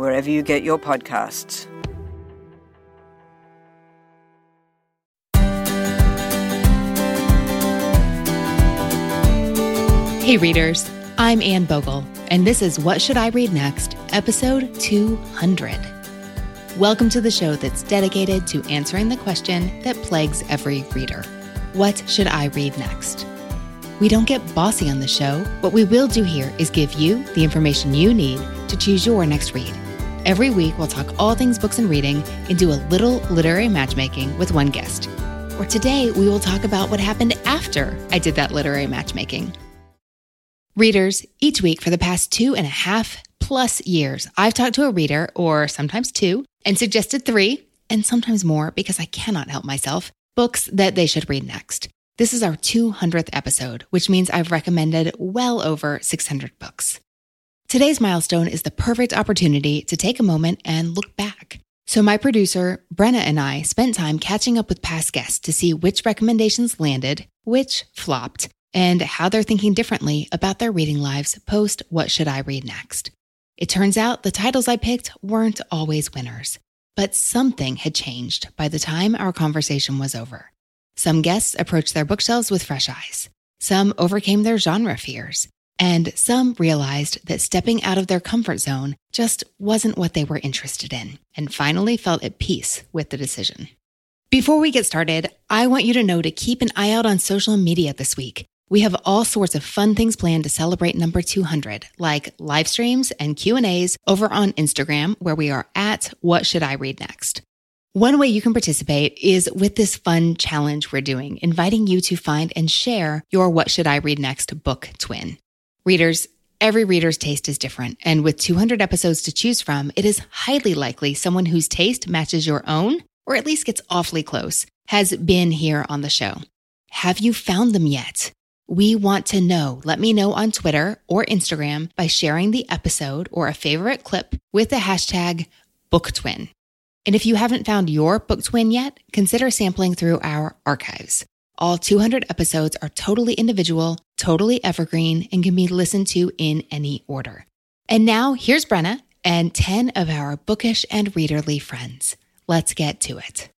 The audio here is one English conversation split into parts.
wherever you get your podcasts. Hey, readers. I'm Anne Bogel, and this is What Should I Read Next, episode 200. Welcome to the show that's dedicated to answering the question that plagues every reader What should I read next? We don't get bossy on the show. What we will do here is give you the information you need to choose your next read. Every week, we'll talk all things books and reading and do a little literary matchmaking with one guest. Or today, we will talk about what happened after I did that literary matchmaking. Readers, each week for the past two and a half plus years, I've talked to a reader, or sometimes two, and suggested three, and sometimes more because I cannot help myself, books that they should read next. This is our 200th episode, which means I've recommended well over 600 books. Today's milestone is the perfect opportunity to take a moment and look back. So, my producer, Brenna, and I spent time catching up with past guests to see which recommendations landed, which flopped, and how they're thinking differently about their reading lives post What Should I Read Next. It turns out the titles I picked weren't always winners, but something had changed by the time our conversation was over. Some guests approached their bookshelves with fresh eyes. Some overcame their genre fears. And some realized that stepping out of their comfort zone just wasn't what they were interested in, and finally felt at peace with the decision. Before we get started, I want you to know to keep an eye out on social media this week. We have all sorts of fun things planned to celebrate number 200, like live streams and Q&As over on Instagram where we are at what should I read next. One way you can participate is with this fun challenge we're doing, inviting you to find and share your what should I read next book twin. Readers, every reader's taste is different, and with 200 episodes to choose from, it is highly likely someone whose taste matches your own, or at least gets awfully close, has been here on the show. Have you found them yet? We want to know. Let me know on Twitter or Instagram by sharing the episode or a favorite clip with the hashtag BookTwin. And if you haven't found your book twin yet, consider sampling through our archives. All 200 episodes are totally individual, totally evergreen, and can be listened to in any order. And now here's Brenna and 10 of our bookish and readerly friends. Let's get to it.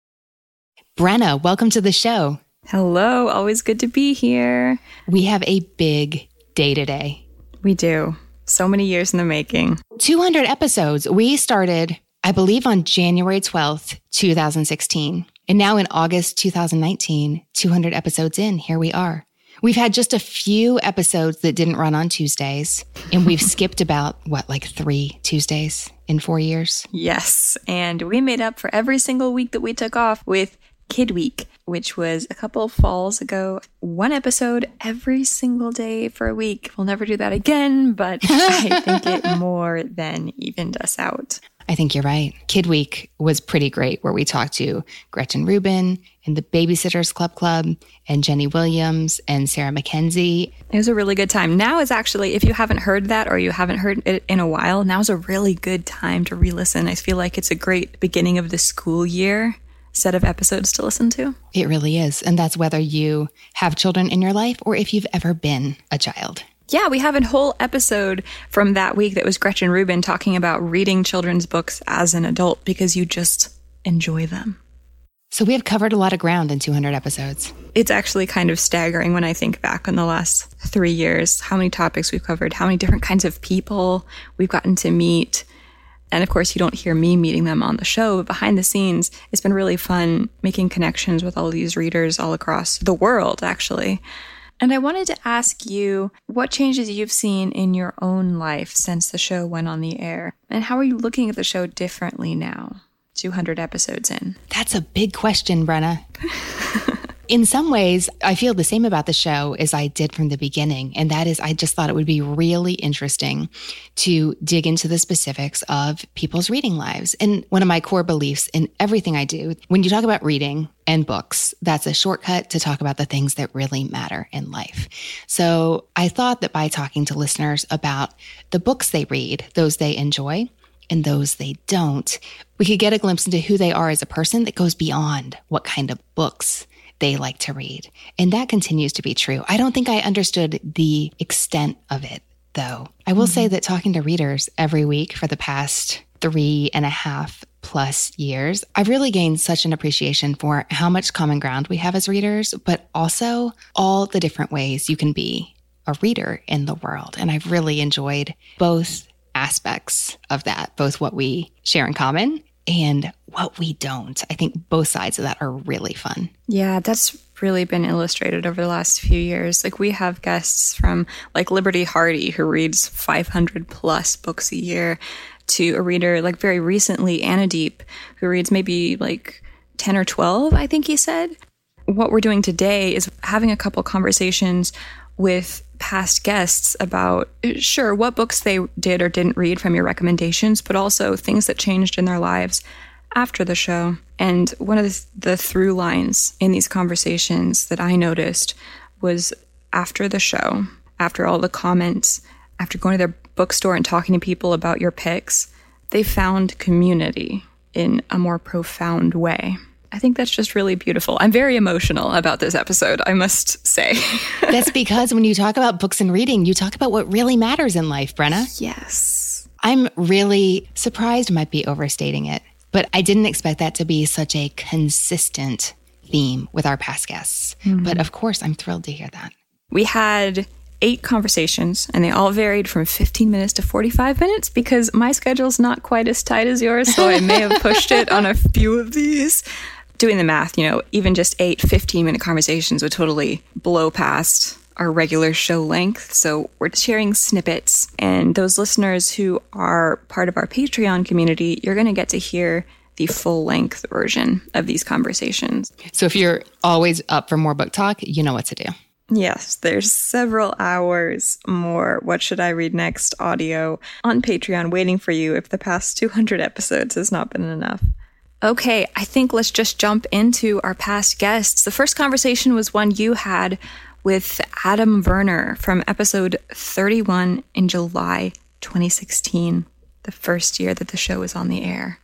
Brenna, welcome to the show. Hello, always good to be here. We have a big day today. We do. So many years in the making. 200 episodes. We started, I believe, on January 12th, 2016. And now in August 2019, 200 episodes in, here we are. We've had just a few episodes that didn't run on Tuesdays, and we've skipped about, what, like three Tuesdays in four years? Yes. And we made up for every single week that we took off with Kid Week, which was a couple falls ago. One episode every single day for a week. We'll never do that again, but I think it more than evened us out. I think you're right. Kid Week was pretty great, where we talked to Gretchen Rubin and the Babysitters Club Club and Jenny Williams and Sarah Mackenzie. It was a really good time. Now is actually, if you haven't heard that or you haven't heard it in a while, now is a really good time to re listen. I feel like it's a great beginning of the school year set of episodes to listen to. It really is. And that's whether you have children in your life or if you've ever been a child. Yeah, we have a whole episode from that week that was Gretchen Rubin talking about reading children's books as an adult because you just enjoy them. So we have covered a lot of ground in 200 episodes. It's actually kind of staggering when I think back on the last three years, how many topics we've covered, how many different kinds of people we've gotten to meet. And of course, you don't hear me meeting them on the show, but behind the scenes, it's been really fun making connections with all these readers all across the world, actually. And I wanted to ask you what changes you've seen in your own life since the show went on the air, and how are you looking at the show differently now, 200 episodes in? That's a big question, Brenna. in some ways, I feel the same about the show as I did from the beginning. And that is, I just thought it would be really interesting to dig into the specifics of people's reading lives. And one of my core beliefs in everything I do, when you talk about reading and books, that's a shortcut to talk about the things that really matter in life. So I thought that by talking to listeners about the books they read, those they enjoy, and those they don't, we could get a glimpse into who they are as a person that goes beyond what kind of books they like to read. And that continues to be true. I don't think I understood the extent of it, though. I will mm-hmm. say that talking to readers every week for the past three and a half plus years, I've really gained such an appreciation for how much common ground we have as readers, but also all the different ways you can be a reader in the world. And I've really enjoyed both aspects of that, both what we share in common and what we don't. I think both sides of that are really fun. Yeah, that's really been illustrated over the last few years. Like we have guests from like Liberty Hardy who reads 500 plus books a year to a reader like very recently Anadeep who reads maybe like 10 or 12, I think he said. What we're doing today is having a couple conversations with past guests about, sure, what books they did or didn't read from your recommendations, but also things that changed in their lives after the show. And one of the, through lines in these conversations that I noticed was after the show, after all the comments, after going to their bookstore and talking to people about your picks, they found community in a more profound way. I think that's just really beautiful. I'm very emotional about this episode, I must say. that's because when you talk about books and reading, you talk about what really matters in life, Brenna. Yes. I'm really surprised, might be overstating it, but I didn't expect that to be such a consistent theme with our past guests. Mm-hmm. But of course, I'm thrilled to hear that. We had eight conversations, and they all varied from 15 minutes to 45 minutes because my schedule's not quite as tight as yours, so I may have pushed it on a few of these doing the math, you know, even just eight 15 minute conversations would totally blow past our regular show length. So we're sharing snippets. And those listeners who are part of our Patreon community, you're going to get to hear the full length version of these conversations. So if you're always up for more book talk, you know what to do. Yes, there's several hours more What Should I Read Next audio on Patreon waiting for you if the past 200 episodes has not been enough. Okay, I think let's just jump into our past guests. The first conversation was one you had with Adam Verner from episode 31 in July 2016, the first year that the show was on the air.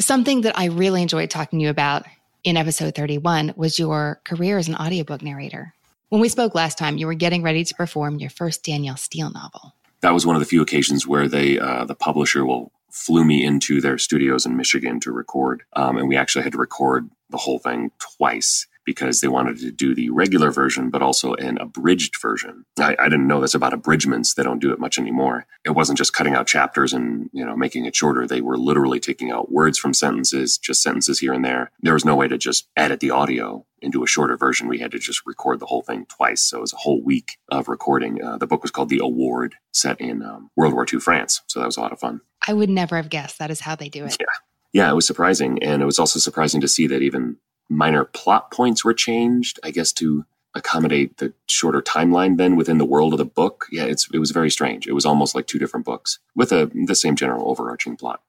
Something that I really enjoyed talking to you about in episode 31 was your career as an audiobook narrator. When we spoke last time, you were getting ready to perform your first Danielle Steel novel. That was one of the few occasions where they, uh, the publisher will flew me into their studios in Michigan to record. Um, and we actually had to record the whole thing twice because they wanted to do the regular version, but also an abridged version. I, I, didn't know this about abridgments. They don't do it much anymore. It wasn't just cutting out chapters and, you know, making it shorter. They were literally taking out words from sentences, just sentences here and there. There was no way to just edit the audio into a shorter version. We had to just record the whole thing twice. So it was a whole week of recording. Uh, the book was called The Award, set in um, World War II France. So that was a lot of fun. I would never have guessed that is how they do it. Yeah. Yeah, it was surprising. And it was also surprising to see that even minor plot points were changed, I guess, to accommodate the shorter timeline then within the world of the book. Yeah, it's, it was very strange. It was almost like two different books with a, the same general overarching plot.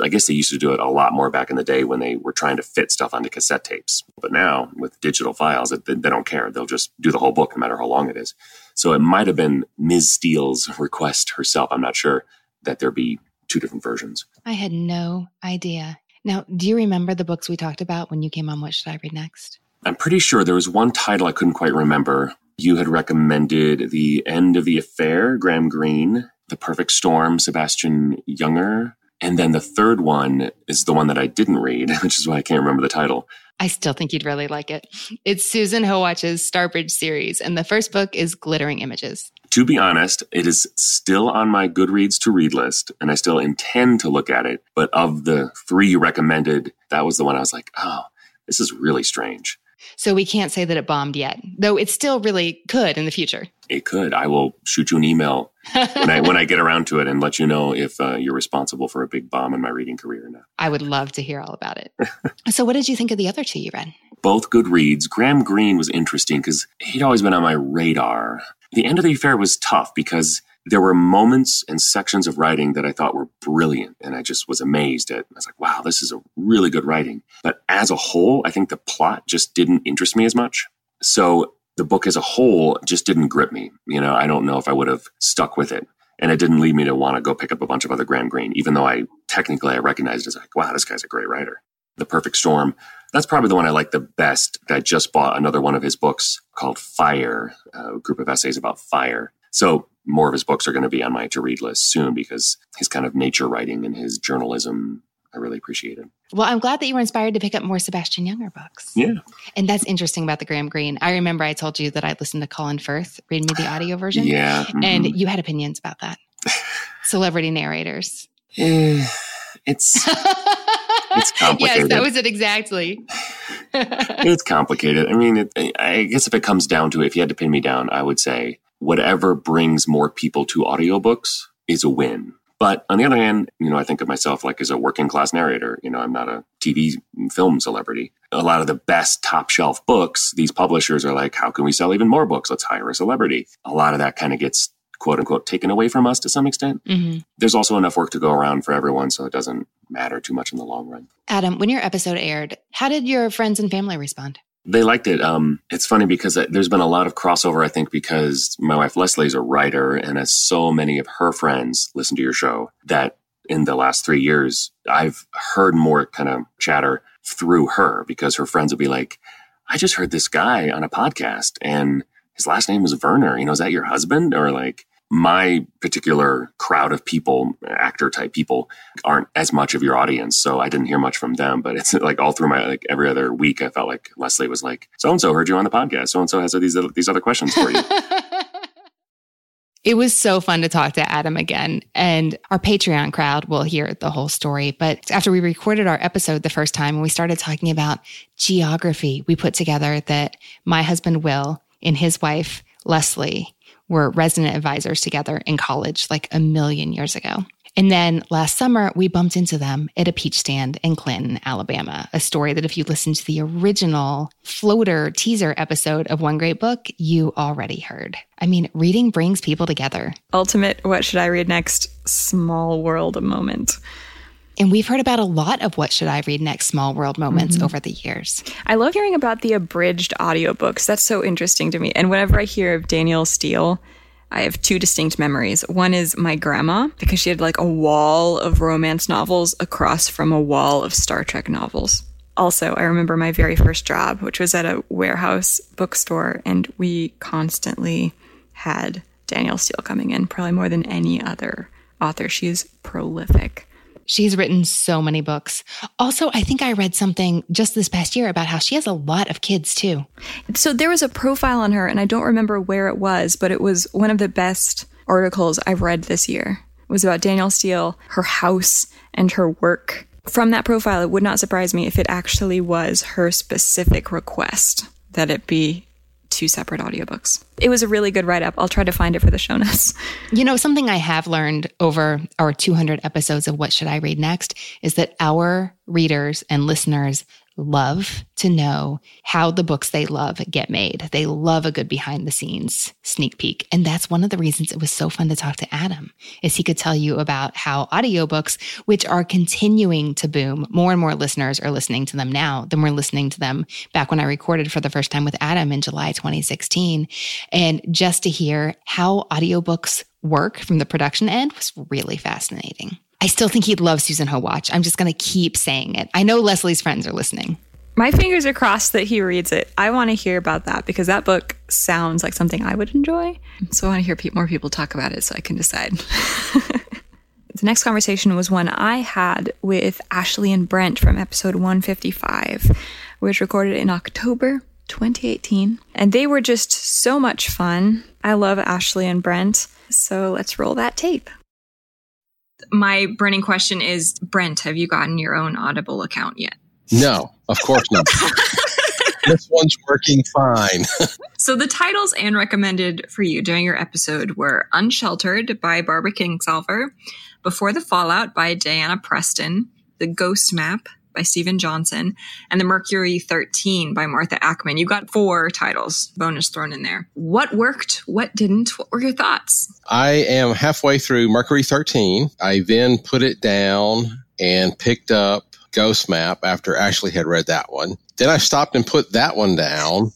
I guess they used to do it a lot more back in the day when they were trying to fit stuff onto cassette tapes. But now with digital files, they, they don't care. They'll just do the whole book no matter how long it is. So it might have been Ms. Steel's request herself. I'm not sure that there be two different versions. I had no idea. Now, do you remember the books we talked about when you came on What Should I Read Next? I'm pretty sure there was one title I couldn't quite remember. You had recommended The End of the Affair, Graham Greene, The Perfect Storm, Sebastian Junger. And then the third one is the one that I didn't read, which is why I can't remember the title. I still think you'd really like it. It's Susan Howatch's Starbridge series, and the first book is Glittering Images. To be honest, it is still on my Goodreads to read list, and I still intend to look at it. But of the three you recommended, that was the one I was like, oh, this is really strange. So we can't say that it bombed yet, though it still really could in the future. It could. I will shoot you an email when I when I get around to it and let you know if uh, you're responsible for a big bomb in my reading career or not. I would love to hear all about it. so, what did you think of the other two you read? Both good reads. Graham Greene was interesting because he'd always been on my radar. The end of the affair was tough because there were moments and sections of writing that I thought were brilliant. And I just was amazed at, I was like, wow, this is a really good writing. But as a whole, I think the plot just didn't interest me as much. So the book as a whole just didn't grip me. You know, I don't know if I would have stuck with it. And it didn't lead me to want to go pick up a bunch of other Graham Greene, even though I technically I recognized as like, wow, this guy's a great writer. The Perfect Storm. That's probably the one I like the best. I just bought another one of his books called Fire, a group of essays about fire. So more of his books are going to be on my to read list soon because his kind of nature writing and his journalism I really appreciate it. Well, I'm glad that you were inspired to pick up more Sebastian Junger books. Yeah. And that's interesting about the Graham Greene. I remember I told you that I listened to Colin Firth read me the audio version. Yeah. Mm-hmm. And you had opinions about that. Celebrity narrators. Eh, it's it's complicated. yes, that was it exactly. it's complicated. I mean, it, I guess if it comes down to it, if you had to pin me down, I would say whatever brings more people to audiobooks is a win. But on the other hand, you know, I think of myself like as a working class narrator. You know, I'm not a TV film celebrity. A lot of the best top shelf books, these publishers are like, how can we sell even more books? Let's hire a celebrity. A lot of that kind of gets quote unquote taken away from us to some extent. Mm-hmm. There's also enough work to go around for everyone, so it doesn't matter too much in the long run. Adam, when your episode aired, how did your friends and family respond? They liked it. Um, it's funny because there's been a lot of crossover, I think, because my wife Leslie is a writer, and as so many of her friends listen to your show, that in the last three years, I've heard more kind of chatter through her because her friends will be like, I just heard this guy on a podcast and his last name was Verner. You know, is that your husband? Or like, my particular crowd of people, actor type people, aren't as much of your audience. So I didn't hear much from them. But it's like all through my like every other week, I felt like Leslie was like, "So and so heard you on the podcast. So and so has these these other questions for you." It was so fun to talk to Adam again. And our Patreon crowd will hear the whole story. But after we recorded our episode the first time we started talking about geography, we put together that my husband Will and his wife Leslie were resident advisors together in college like a million years ago. And then last summer, we bumped into them at a peach stand in Clanton, Alabama, a story that if you listen to the original floater teaser episode of One Great Book, you already heard. I mean, reading brings people together. Ultimate, what should I read next? Small world moment. And we've heard about a lot of what should I read next small world moments mm-hmm. over the years. I love hearing about the abridged audiobooks. That's so interesting to me. And whenever I hear of Danielle Steel, I have two distinct memories. One is my grandma, because she had like a wall of romance novels across from a wall of Star Trek novels. Also, I remember my very first job, which was at a warehouse bookstore, and we constantly had Danielle Steel coming in, probably more than any other author. She is prolific. She's written so many books. Also, I think I read something just this past year about how she has a lot of kids too. So there was a profile on her, and I don't remember where it was, but it was one of the best articles I've read this year. It was about Danielle Steel, her house, and her work. From that profile, it would not surprise me if it actually was her specific request that it be two separate audiobooks. It was a really good write up. I'll try to find it for the show notes. You know, something I have learned over our 200 episodes of What Should I Read Next is that our readers and listeners love to know how the books they love get made. They love a good behind the scenes sneak peek. And that's one of the reasons it was so fun to talk to Adam is he could tell you about how audiobooks, which are continuing to boom, more and more listeners are listening to them now than we're listening to them back when I recorded for the first time with Adam in July 2016. And just to hear how audiobooks work from the production end was really fascinating. I still think he'd love Susan Howatch. I'm just going to keep saying it. I know Leslie's friends are listening. My fingers are crossed that he reads it. I want to hear about that because that book sounds like something I would enjoy. So I want to hear more people talk about it so I can decide. the next conversation was one I had with Ashley and Brent from episode 155. which recorded in October 2018. And they were just so much fun. I love Ashley and Brent. So let's roll that tape. My burning question is Brent, have you gotten your own Audible account yet? No, of course not. this one's working fine. so the titles Anne recommended for you during your episode were Unsheltered by Barbara Kingsolver, Before the Fallout by Diana Preston, The Ghost Map by Steven Johnson, and The Mercury 13 by Martha Ackmann. You got four titles, bonus thrown in there. What worked? What didn't? What were your thoughts? I am halfway through Mercury 13. I then put it down and picked up Ghost Map after Ashley had read that one. Then I stopped and put that one down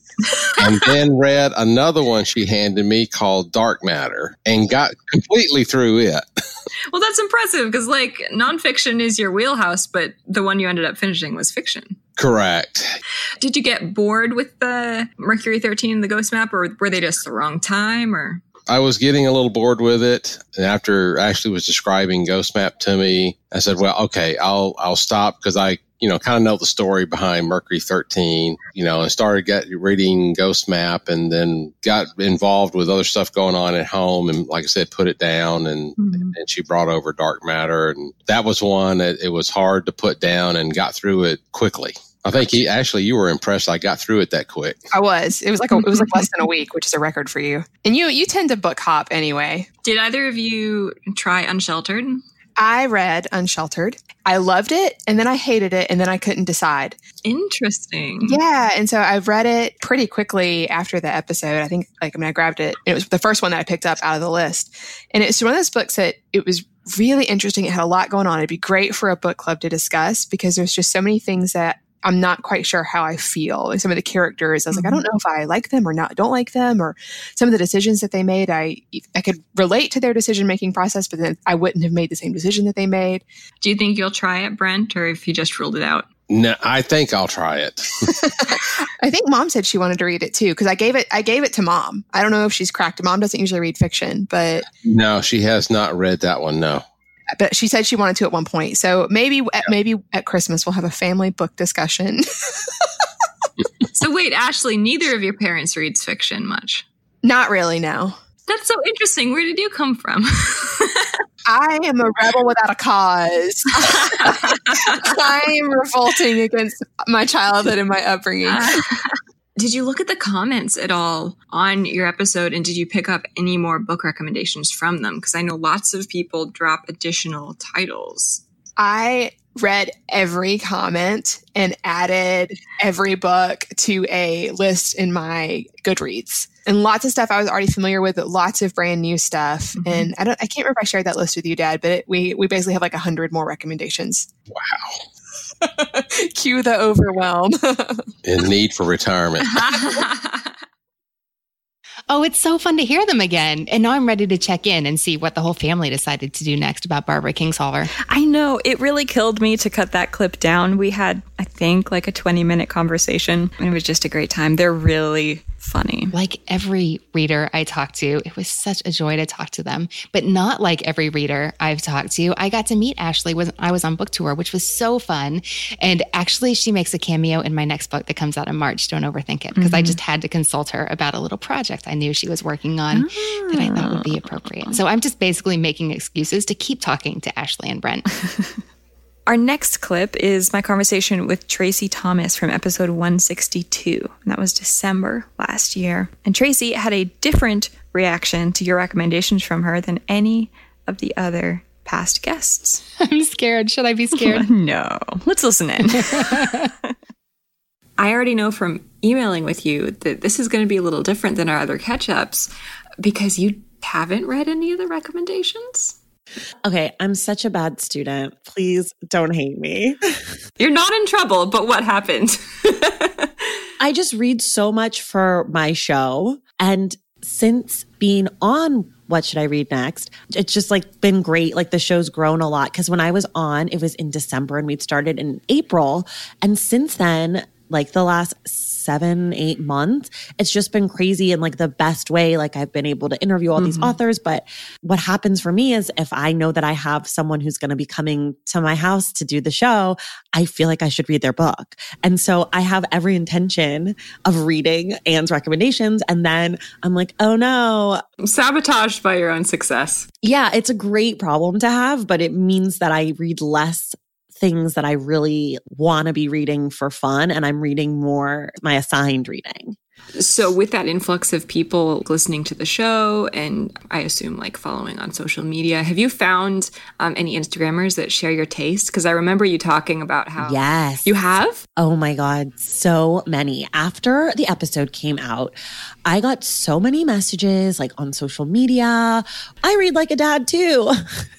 and then read another one she handed me called Dark Matter and got completely through it. well, that's impressive because, like, nonfiction is your wheelhouse, but the one you ended up finishing was fiction. Correct. Did you get bored with the Mercury 13 and the Ghost Map, or were they just the wrong time, or? I was getting a little bored with it. And after Ashley was describing Ghost Map to me, I said, well, okay, I'll, I'll stop because I, you know, kind of know the story behind Mercury 13, you know, and started get, reading Ghost Map and then got involved with other stuff going on at home. And like I said, put it down and, mm-hmm. and she brought over Dark Matter. And that was one that it was hard to put down and got through it quickly. I think he, actually you were impressed. I got through it that quick. I was. It was like a, it was like less than a week, which is a record for you. And you you tend to book hop anyway. Did either of you try Unsheltered? I read Unsheltered. I loved it, and then I hated it, and then I couldn't decide. Interesting. Yeah, and so I read it pretty quickly after the episode. I think, like, I mean, I grabbed it. It was the first one that I picked up out of the list, and it's one of those books that it was really interesting. It had a lot going on. It'd be great for a book club to discuss because there's just so many things that I'm not quite sure how I feel. And some of the characters, I was mm-hmm. like, I don't mm-hmm. know if I like them or not, don't like them, or some of the decisions that they made. I I could relate to their decision making process, but then I wouldn't have made the same decision that they made. Do you think you'll try it, Brent, or if you just ruled it out? No, I think I'll try it. I think mom said she wanted to read it too because I gave it. I gave it to mom. I don't know if she's cracked. Mom doesn't usually read fiction, but no, she has not read that one. No but she said she wanted to at one point. So maybe yeah. maybe at Christmas we'll have a family book discussion. so wait, Ashley, neither of your parents reads fiction much. Not really, no. That's so interesting. Where did you come from? I am a rebel without a cause. I am revolting against my childhood and my upbringing. Did you look at the comments at all on your episode and did you pick up any more book recommendations from them? Because I know lots of people drop additional titles. I read every comment and added every book to a list in my Goodreads. And lots of stuff I was already familiar with, lots of brand new stuff. Mm-hmm. And I don't I can't remember if I shared that list with you, Dad, but it, we we basically have like a hundred more recommendations. Wow. Cue the overwhelm. In need for retirement. Oh, it's so fun to hear them again. And now I'm ready to check in and see what the whole family decided to do next about Barbara Kingsolver. I know. It really killed me to cut that clip down. We had, I think, like a 20 minute conversation, and it was just a great time. They're really funny. Like every reader I talked to, it was such a joy to talk to them. But not like every reader I've talked to. I got to meet Ashley when I was on book tour, which was so fun. And actually, she makes a cameo in my next book that comes out in March. Don't overthink it, because mm-hmm. I just had to consult her about a little project I knew she was working on oh. that I thought would be appropriate. So I'm just basically making excuses to keep talking to Ashley and Brent. Our next clip is my conversation with Traci Thomas from episode 162. And that was December last year. And Traci had a different reaction to your recommendations from her than any of the other past guests. I'm scared. Should I be scared? no. Let's listen in. I already know from emailing with you that this is going to be a little different than our other catch ups because you haven't read any of the recommendations. Okay, I'm such a bad student. Please don't hate me. You're not in trouble, but what happened? I just read so much for my show. And since being on What Should I Read Next, it's just like been great. Like the show's grown a lot. Cause when I was on, it was in December and we'd started in April. And since then, like the last seven, eight months. It's just been crazy in like the best way. Like I've been able to interview all mm-hmm. these authors. But what happens for me is if I know that I have someone who's going to be coming to my house to do the show, I feel like I should read their book. And so I have every intention of reading Anne's recommendations. And then I'm like, oh no. Sabotaged by your own success. Yeah, it's a great problem to have, but it means that I read less things that I really want to be reading for fun and I'm reading more my assigned reading. So, with that influx of people listening to the show, and I assume like following on social media, have you found um, any Instagrammers that share your taste? Because I remember you talking about how. Yes. You have? Oh my God, so many. After the episode came out, I got so many messages like on social media. I read like a dad too.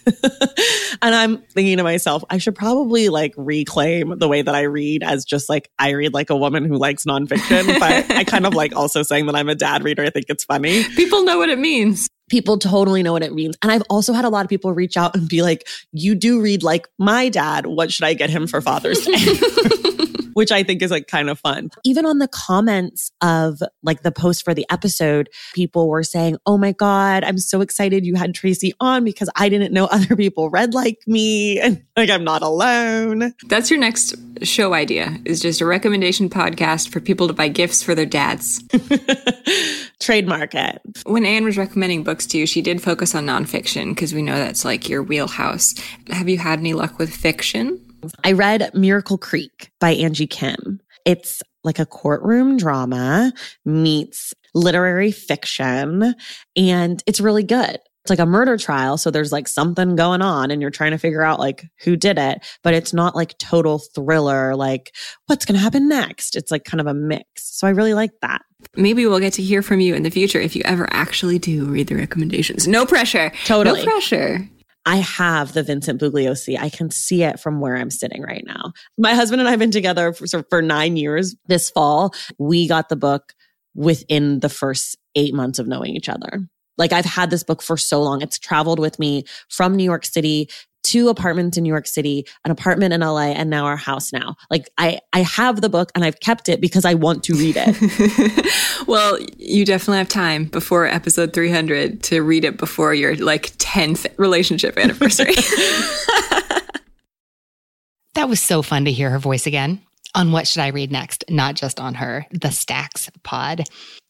and I'm thinking to myself, I should probably like reclaim the way that I read as just like I read like a woman who likes nonfiction. But I kind of like also saying that I'm a dad reader. I think it's funny. People know what it means. People totally know what it means. And I've also had a lot of people reach out and be like, you do read like my dad. What should I get him for Father's Day? which I think is like kind of fun. Even on the comments of like the post for the episode, people were saying, Oh my God, I'm so excited you had Traci on because I didn't know other people read like me and like I'm not alone. That's your next show idea is just a recommendation podcast for people to buy gifts for their dads. Trademark it. When Anne was recommending books to you, she did focus on nonfiction because we know that's like your wheelhouse. Have you had any luck with fiction? I read Miracle Creek by Angie Kim. It's like a courtroom drama meets literary fiction, and it's really good. It's like a murder trial. So there's like something going on and you're trying to figure out like who did it, but it's not like total thriller, like what's going to happen next. It's like kind of a mix. So I really like that. Maybe we'll get to hear from you in the future if you ever actually do read the recommendations. No pressure. Totally. No pressure. I have the Vincent Bugliosi. I can see it from where I'm sitting right now. My husband and I have been together for, for nine years this fall. We got the book within the first eight months of knowing each other. Like I've had this book for so long. It's traveled with me from New York City two apartments in New York City, an apartment in LA, and now our house now. Like I, I have the book and I've kept it because I want to read it. well, you definitely have time before episode 300 to read it before your like 10th relationship anniversary. that was so fun to hear her voice again on What Should I Read Next, not just on her, the Stacks pod.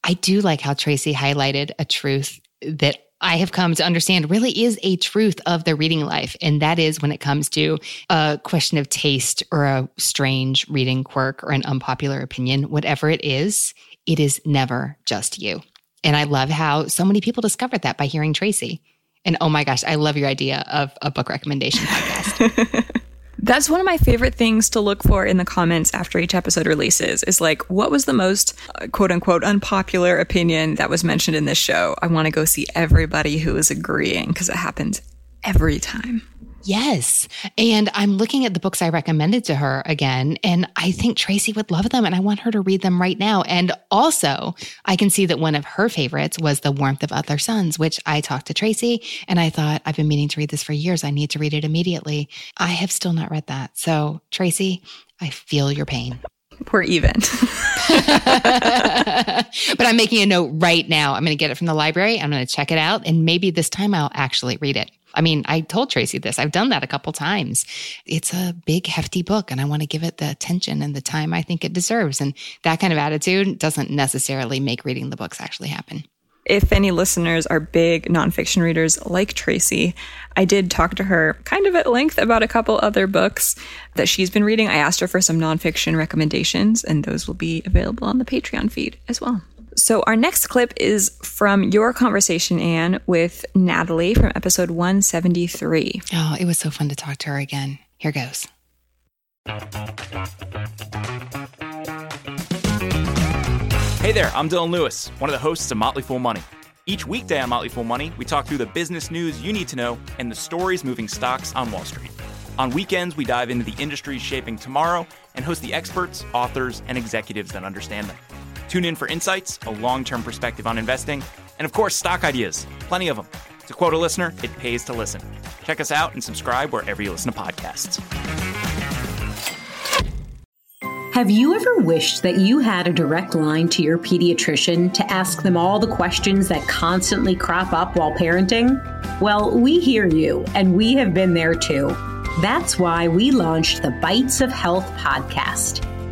I do like how Traci highlighted a truth that I have come to understand really is a truth of the reading life. And that is when it comes to a question of taste or a strange reading quirk or an unpopular opinion, whatever it is, it is never just you. And I love how so many people discovered that by hearing Traci. And oh my gosh, I love your idea of a book recommendation podcast. That's one of my favorite things to look for in the comments after each episode releases is like, what was the most uh, quote unquote unpopular opinion that was mentioned in this show? I want to go see everybody who is agreeing because it happens every time. Yes. And I'm looking at the books I recommended to her again, and I think Traci would love them and I want her to read them right now. And also, I can see that one of her favorites was The Warmth of Other Suns, which I talked to Traci and I thought, I've been meaning to read this for years. I need to read it immediately. I have still not read that. So, Traci, I feel your pain. We're even. but I'm making a note right now. I'm going to get it from the library. I'm going to check it out. And maybe this time I'll actually read it. I mean, I told Traci this. I've done that a couple times. It's a big, hefty book, and I want to give it the attention and the time I think it deserves. And that kind of attitude doesn't necessarily make reading the books actually happen. If any listeners are big nonfiction readers like Traci, I did talk to her kind of at length about a couple other books that she's been reading. I asked her for some nonfiction recommendations, and those will be available on the Patreon feed as well. So, our next clip is from your conversation, Anne, with Natalie from episode 173. Oh, it was so fun to talk to her again. Here goes. Hey there, I'm Dylan Lewis, one of the hosts of Motley Fool Money. Each weekday on Motley Fool Money, we talk through the business news you need to know and the stories moving stocks on Wall Street. On weekends, we dive into the industries shaping tomorrow and host the experts, authors, and executives that understand them. Tune in for insights, a long term perspective on investing, and of course, stock ideas. Plenty of them. To quote a listener, it pays to listen. Check us out and subscribe wherever you listen to podcasts. Have you ever wished that you had a direct line to your pediatrician to ask them all the questions that constantly crop up while parenting? Well, we hear you, and we have been there too. That's why we launched the Bites of Health podcast.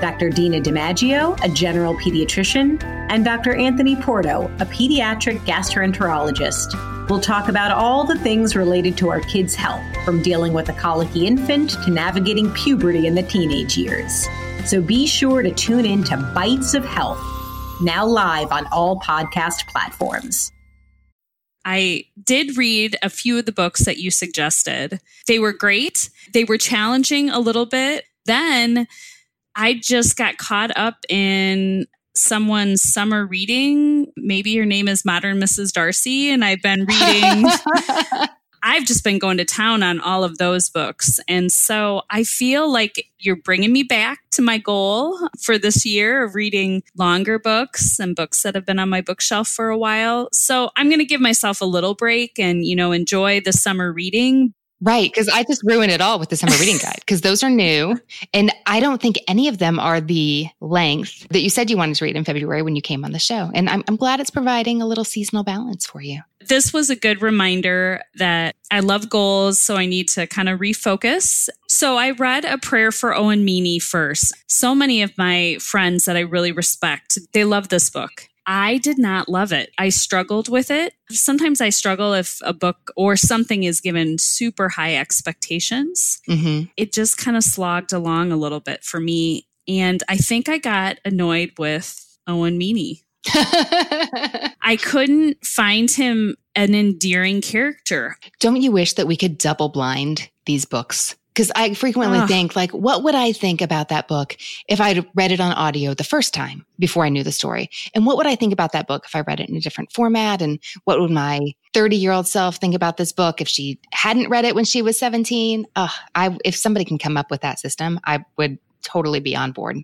Dr. Dina DiMaggio, a general pediatrician, and Dr. Anthony Porto, a pediatric gastroenterologist. We'll talk about all the things related to our kids' health, from dealing with a colicky infant to navigating puberty in the teenage years. So be sure to tune in to Bites of Health now live on all podcast platforms. I did read a few of the books that you suggested. They were great. They were challenging a little bit. Then I just got caught up in someone's summer reading. Maybe your name is Modern Mrs. Darcy, and I've been reading I've just been going to town on all of those books. And so I feel like you're bringing me back to my goal for this year of reading longer books and books that have been on my bookshelf for a while. So I'm going to give myself a little break and, you know, enjoy the summer reading. Right. Cause I just ruined it all with the summer reading guide because those are new. And I don't think any of them are the length that you said you wanted to read in February when you came on the show. And I'm, I'm glad it's providing a little seasonal balance for you. This was a good reminder that I love goals. So I need to kind of refocus. So I read a prayer for Owen Meany first. So many of my friends that I really respect, they love this book. I did not love it. I struggled with it. Sometimes I struggle if a book or something is given super high expectations. Mm-hmm. It just kind of slogged along a little bit for me. And I think I got annoyed with Owen Meany. I couldn't find him an endearing character. Don't you wish that we could double blind these books? Because I frequently Ugh. think, like, what would I think about that book if I'd read it on audio the first time before I knew the story? And what would I think about that book if I read it in a different format? And what would my 30 year old self think about this book if she hadn't read it when she was 17? Ugh, I, if somebody can come up with that system, I would totally be on board.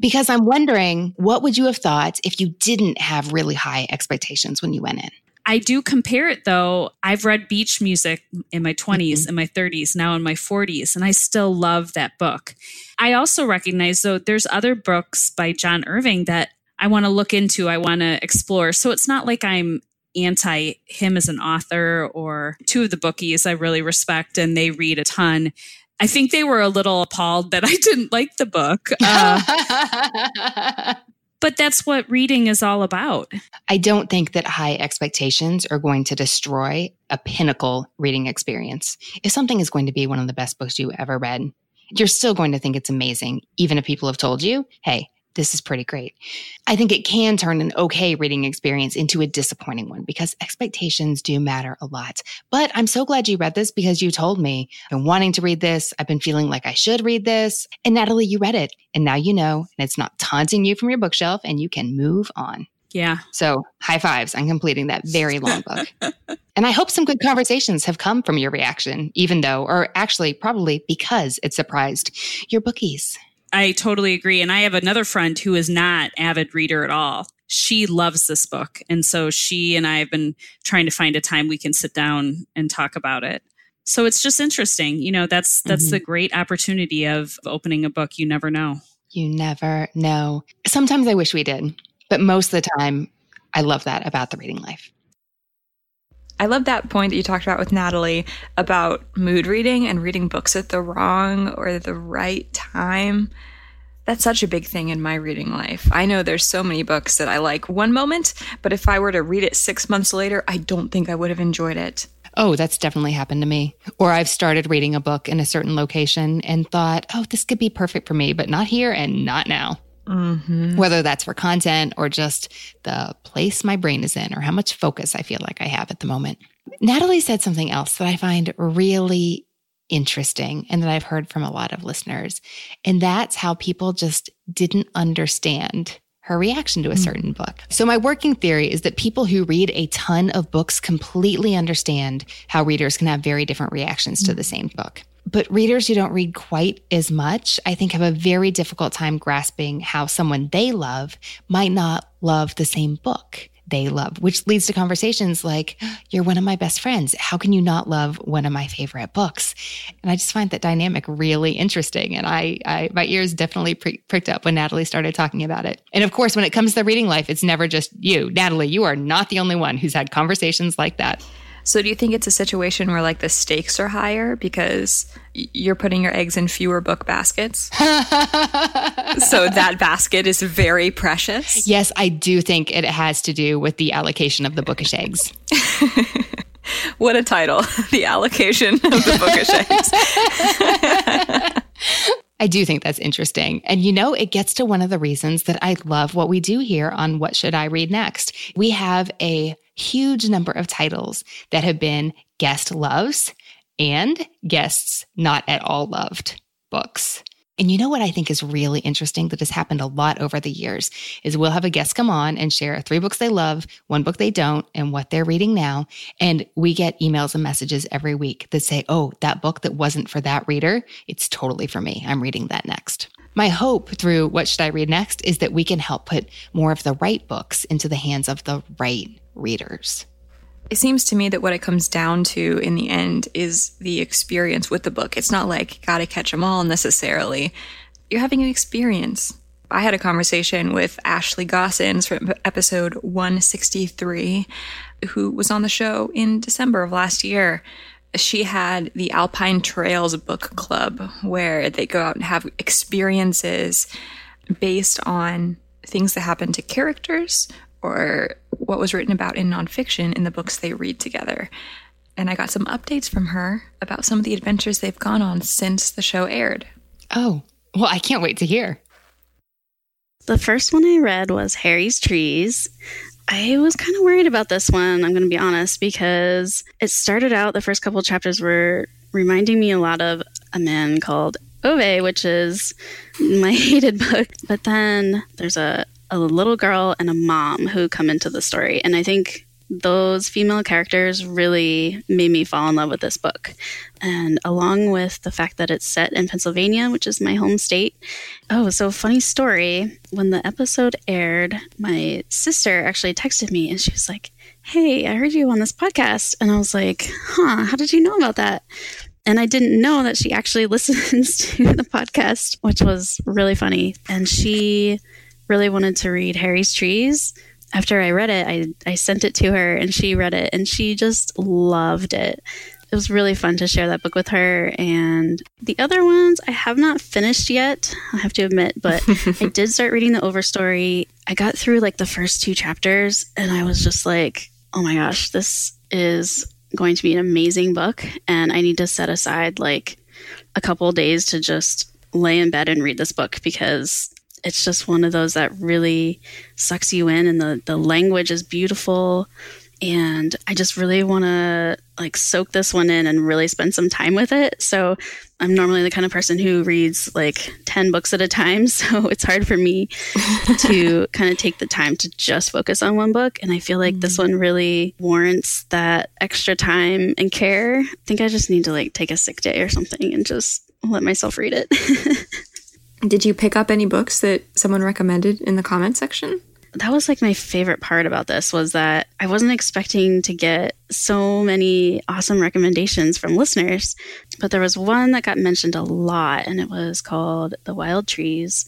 Because I'm wondering, what would you have thought if you didn't have really high expectations when you went in? I do compare it though. I've read beach music in my 20s, mm-hmm. in my 30s, now in my 40s, and I still love that book. I also recognize though there's other books by John Irving that I want to look into, I want to explore. So it's not like I'm anti him as an author or two of the bookies I really respect and they read a ton. I think they were a little appalled that I didn't like the book. Uh, but that's what reading is all about. I don't think that high expectations are going to destroy a pinnacle reading experience. If something is going to be one of the best books you ever read, you're still going to think it's amazing, even if people have told you, hey, this is pretty great. I think it can turn an okay reading experience into a disappointing one because expectations do matter a lot. But I'm so glad you read this because you told me I've been wanting to read this. I've been feeling like I should read this. And Natalie, you read it. And now you know, and it's not taunting you from your bookshelf and you can move on. Yeah. So high fives on completing that very long book. and I hope some good conversations have come from your reaction, even though, or actually probably because it surprised your bookies. I totally agree. And I have another friend who is not avid reader at all. She loves this book. And so she and I have been trying to find a time we can sit down and talk about it. So it's just interesting. You know, that's that's mm-hmm. the great opportunity of opening a book. You never know. You never know. Sometimes I wish we did, but most of the time I love that about the reading life. I love that point that you talked about with Natalie about mood reading and reading books at the wrong or the right time. That's such a big thing in my reading life. I know there's so many books that I like one moment, but if I were to read it six months later, I don't think I would have enjoyed it. Oh, that's definitely happened to me. Or I've started reading a book in a certain location and thought, oh, this could be perfect for me, but not here and not now. Mm-hmm. Whether that's for content or just the place my brain is in or how much focus I feel like I have at the moment. Natalie said something else that I find really interesting and that I've heard from a lot of listeners. And that's how people just didn't understand her reaction to a mm. certain book. So, my working theory is that people who read a ton of books completely understand how readers can have very different reactions to the mm. same book. But readers who don't read quite as much, I think, have a very difficult time grasping how someone they love might not love the same book they love, which leads to conversations like, You're one of my best friends. How can you not love one of my favorite books? And I just find that dynamic really interesting. And I, I my ears definitely pri- pricked up when Natalie started talking about it. And of course, when it comes to the reading life, it's never just you. Natalie, you are not the only one who's had conversations like that. So, do you think it's a situation where like the stakes are higher because you're putting your eggs in fewer book baskets? so that basket is very precious. Yes, I do think it has to do with the allocation of the bookish eggs. what a title! The allocation of the bookish eggs. I do think that's interesting. And you know, it gets to one of the reasons that I love what we do here on What Should I Read Next? We have a huge number of titles that have been guest loves and guests not at all loved books. And you know what I think is really interesting that has happened a lot over the years is we'll have a guest come on and share three books they love, one book they don't, and what they're reading now. And we get emails and messages every week that say, Oh, that book that wasn't for that reader, it's totally for me. I'm reading that next. My hope through What Should I Read Next is that we can help put more of the right books into the hands of the right readers. It seems to me that what it comes down to in the end is the experience with the book. It's not like gotta catch them all necessarily. You're having an experience. I had a conversation with Ashley Gossens from episode 163, who was on the show in December of last year. She had the Alpine Trails Book Club where they go out and have experiences based on things that happen to characters or what was written about in nonfiction in the books they read together. And I got some updates from her about some of the adventures they've gone on since the show aired. Oh, well, I can't wait to hear. The first one I read was Harry's Trees. I was kind of worried about this one, I'm going to be honest, because it started out, the first couple chapters were reminding me a lot of a man called Ove, which is my hated book. But then there's a a little girl and a mom who come into the story. And I think those female characters really made me fall in love with this book. And along with the fact that it's set in Pennsylvania, which is my home state. Oh, so funny story. When the episode aired, my sister actually texted me and she was like, Hey, I heard you on this podcast. And I was like, Huh, how did you know about that? And I didn't know that she actually listens to the podcast, which was really funny. And she really wanted to read Harry's Trees. After I read it, I, I sent it to her and she read it and she just loved it. It was really fun to share that book with her. And the other ones I have not finished yet, I have to admit, but I did start reading the Overstory. I got through like the first two chapters and I was just like, oh my gosh, this is going to be an amazing book. And I need to set aside like a couple days to just lay in bed and read this book because it's just one of those that really sucks you in and the, the language is beautiful. And i just really want to like soak this one in and really spend some time with it. So i'm normally the kind of person who reads like 10 books at a time so it's hard for me to kind of take the time to just focus on one book. And i feel like mm-hmm. this one really warrants that extra time and care. I think i just need to like take a sick day or something and just let myself read it Did you pick up any books that someone recommended in the comment section? That was like my favorite part about this was that I wasn't expecting to get so many awesome recommendations from listeners, but there was one that got mentioned a lot and it was called The Wild Trees.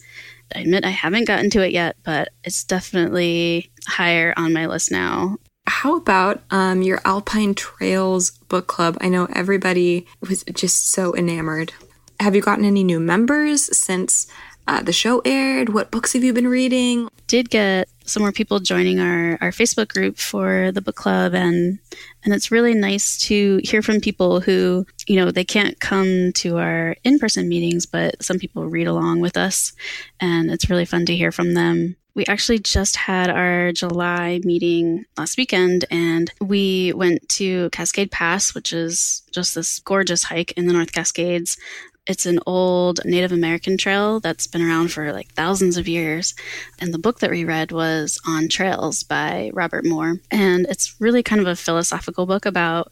I admit I haven't gotten to it yet, but it's definitely higher on my list now. How about um, your Alpine Trails book club? I know everybody was just so enamored have you gotten any new members since uh, the show aired? What books have you been reading? Did get some more people joining our, our Facebook group for the book club and and it's really nice to hear from people who, you know, they can't come to our in-person meetings, but some people read along with us and it's really fun to hear from them. We actually just had our July meeting last weekend and we went to Cascade Pass, which is just this gorgeous hike in the North Cascades It's an old Native American trail that's been around for like thousands of years. And the book that we read was On Trails by Robert Moor. And it's really kind of a philosophical book about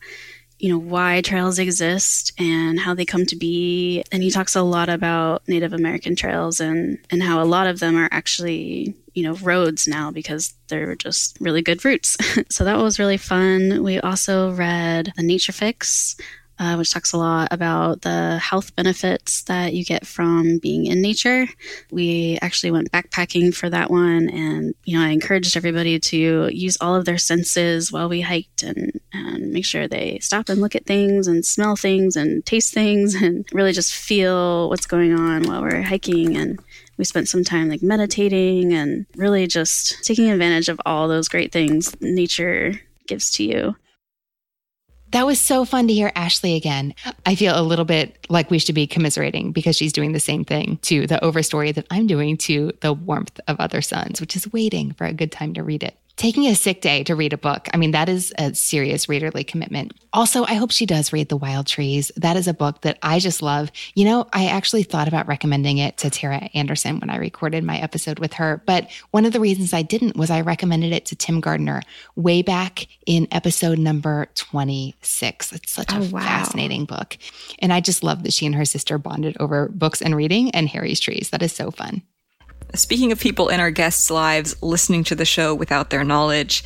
you know why trails exist and how they come to be and he talks a lot about native american trails and and how a lot of them are actually you know roads now because they're just really good routes so that was really fun we also read the nature fix uh, which talks a lot about the health benefits that you get from being in nature. We actually went backpacking for that one, and you know, I encouraged everybody to use all of their senses while we hiked and, and make sure they stop and look at things and smell things and taste things and really just feel what's going on while we're hiking and we spent some time like meditating and really just taking advantage of all those great things nature gives to you. That was so fun to hear Ashley again. I feel a little bit like we should be commiserating because she's doing the same thing to the overstory that I'm doing to the warmth of other suns, which is waiting for a good time to read it taking a sick day to read a book. I mean, that is a serious readerly commitment. Also, I hope she does read The Wild Trees. That is a book that I just love. You know, I actually thought about recommending it to Tara Anderson when I recorded my episode with her, but one of the reasons I didn't was I recommended it to Tim Gardner way back in episode number 26. It's such oh, a wow. fascinating book. And I just love that she and her sister bonded over books and reading and Harry's Trees. That is so fun. Speaking of people in our guests' lives listening to the show without their knowledge,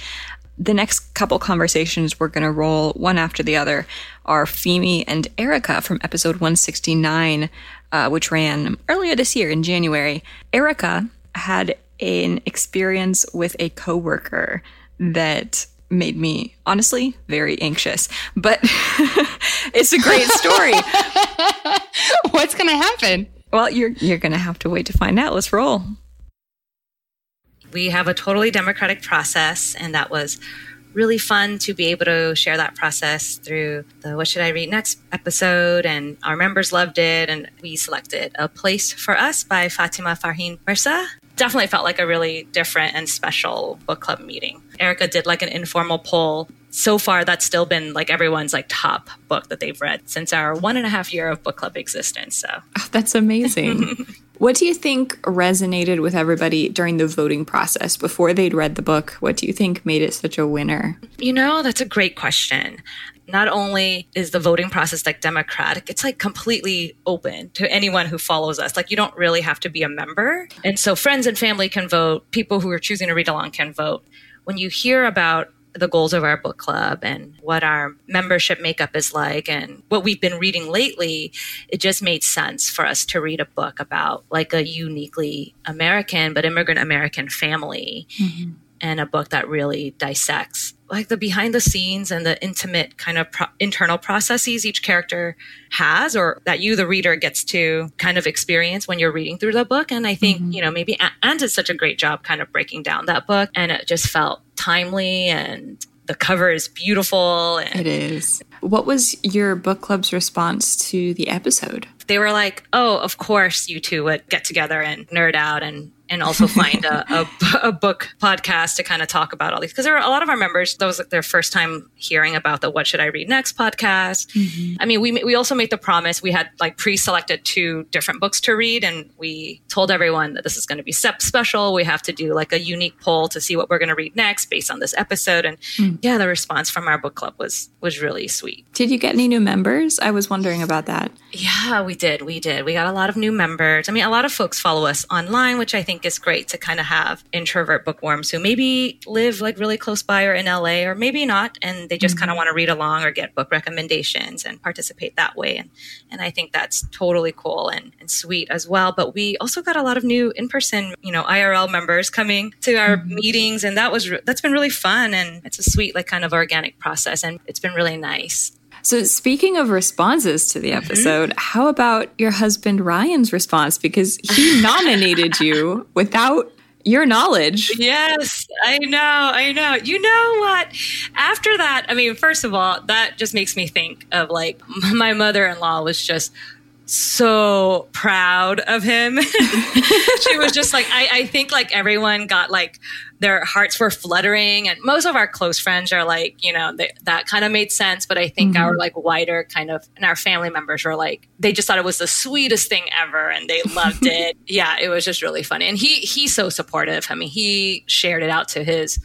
the next couple conversations we're going to roll one after the other are Femi and Erica from episode 169, uh, which ran earlier this year in January. Erica had an experience with a coworker that made me honestly very anxious, but it's a great story. What's going to happen? Well, you're you're going to have to wait to find out. Let's roll. We have a totally democratic process, and that was really fun to be able to share that process through the What Should I Read Next episode. And our members loved it. And we selected A Place for Us by Fatima Farheen Mirza. Definitely felt like a really different and special book club meeting. Erica did like an informal poll. So far that's still been like everyone's like top book that they've read since our one and a half year of book club existence so. Oh, that's amazing. What do you think resonated with everybody during the voting process before they'd read the book? What do you think made it such a winner? You know that's a great question not only is the voting process like democratic, it's like completely open to anyone who follows us. Like you don't really have to be a member. And so friends and family can vote, people who are choosing to read along can vote. When you hear about the goals of our book club and what our membership makeup is like and what we've been reading lately, it just made sense for us to read a book about like a uniquely American but immigrant American family. Mm-hmm. And a book that really dissects like the behind the scenes and the intimate kind of pro- internal processes each character has or that you the reader gets to kind of experience when you're reading through the book and i think mm-hmm. you know maybe and did such a great job kind of breaking down that book and it just felt timely and the cover is beautiful. it is. What was your book club's response to the episode? They were like, "Oh, of course, you two would get together and nerd out and and also find a, a, a, book podcast to kind of talk about all these because there are a lot of our members that was their first time hearing about the what should i read next podcast. Mm-hmm. i mean we, we also made the promise we had like pre-selected two different books to read and we told everyone that this is going to be SEP special we have to do like a unique poll to see what we're going to read next based on this episode and mm. yeah the response from our book club was was really sweet. Did you get any new members? I was wondering about that. Yeah we did we did. We got a lot of new members. I mean a lot of folks follow us online which i think think is great to kind of have introvert bookworms who maybe live like really close by or in LA or maybe not and they just mm-hmm. kind of want to read along or get book recommendations and participate that way and and I think that's totally cool and, and sweet as well but we also got a lot of new in-person you know IRL members coming to our mm-hmm. meetings and that was that's been really fun and it's a sweet like kind of organic process and it's been really nice so, speaking of responses to the mm-hmm. episode, mm-hmm. how about your husband Ryan's response? Because he nominated you without your knowledge. Yes, I know, I know. You know what? After that, I mean, first of all, that just makes me think of like my mother in law was just so proud of him. she was just like, I, I think like everyone got like their hearts were fluttering. And most of our close friends are like, you know, they, that kind of made sense. But I think mm-hmm. our like wider kind of, and our family members were like, they just thought it was the sweetest thing ever and they loved it. yeah, it was just really funny. And he, he's so supportive. I mean, he shared it out to his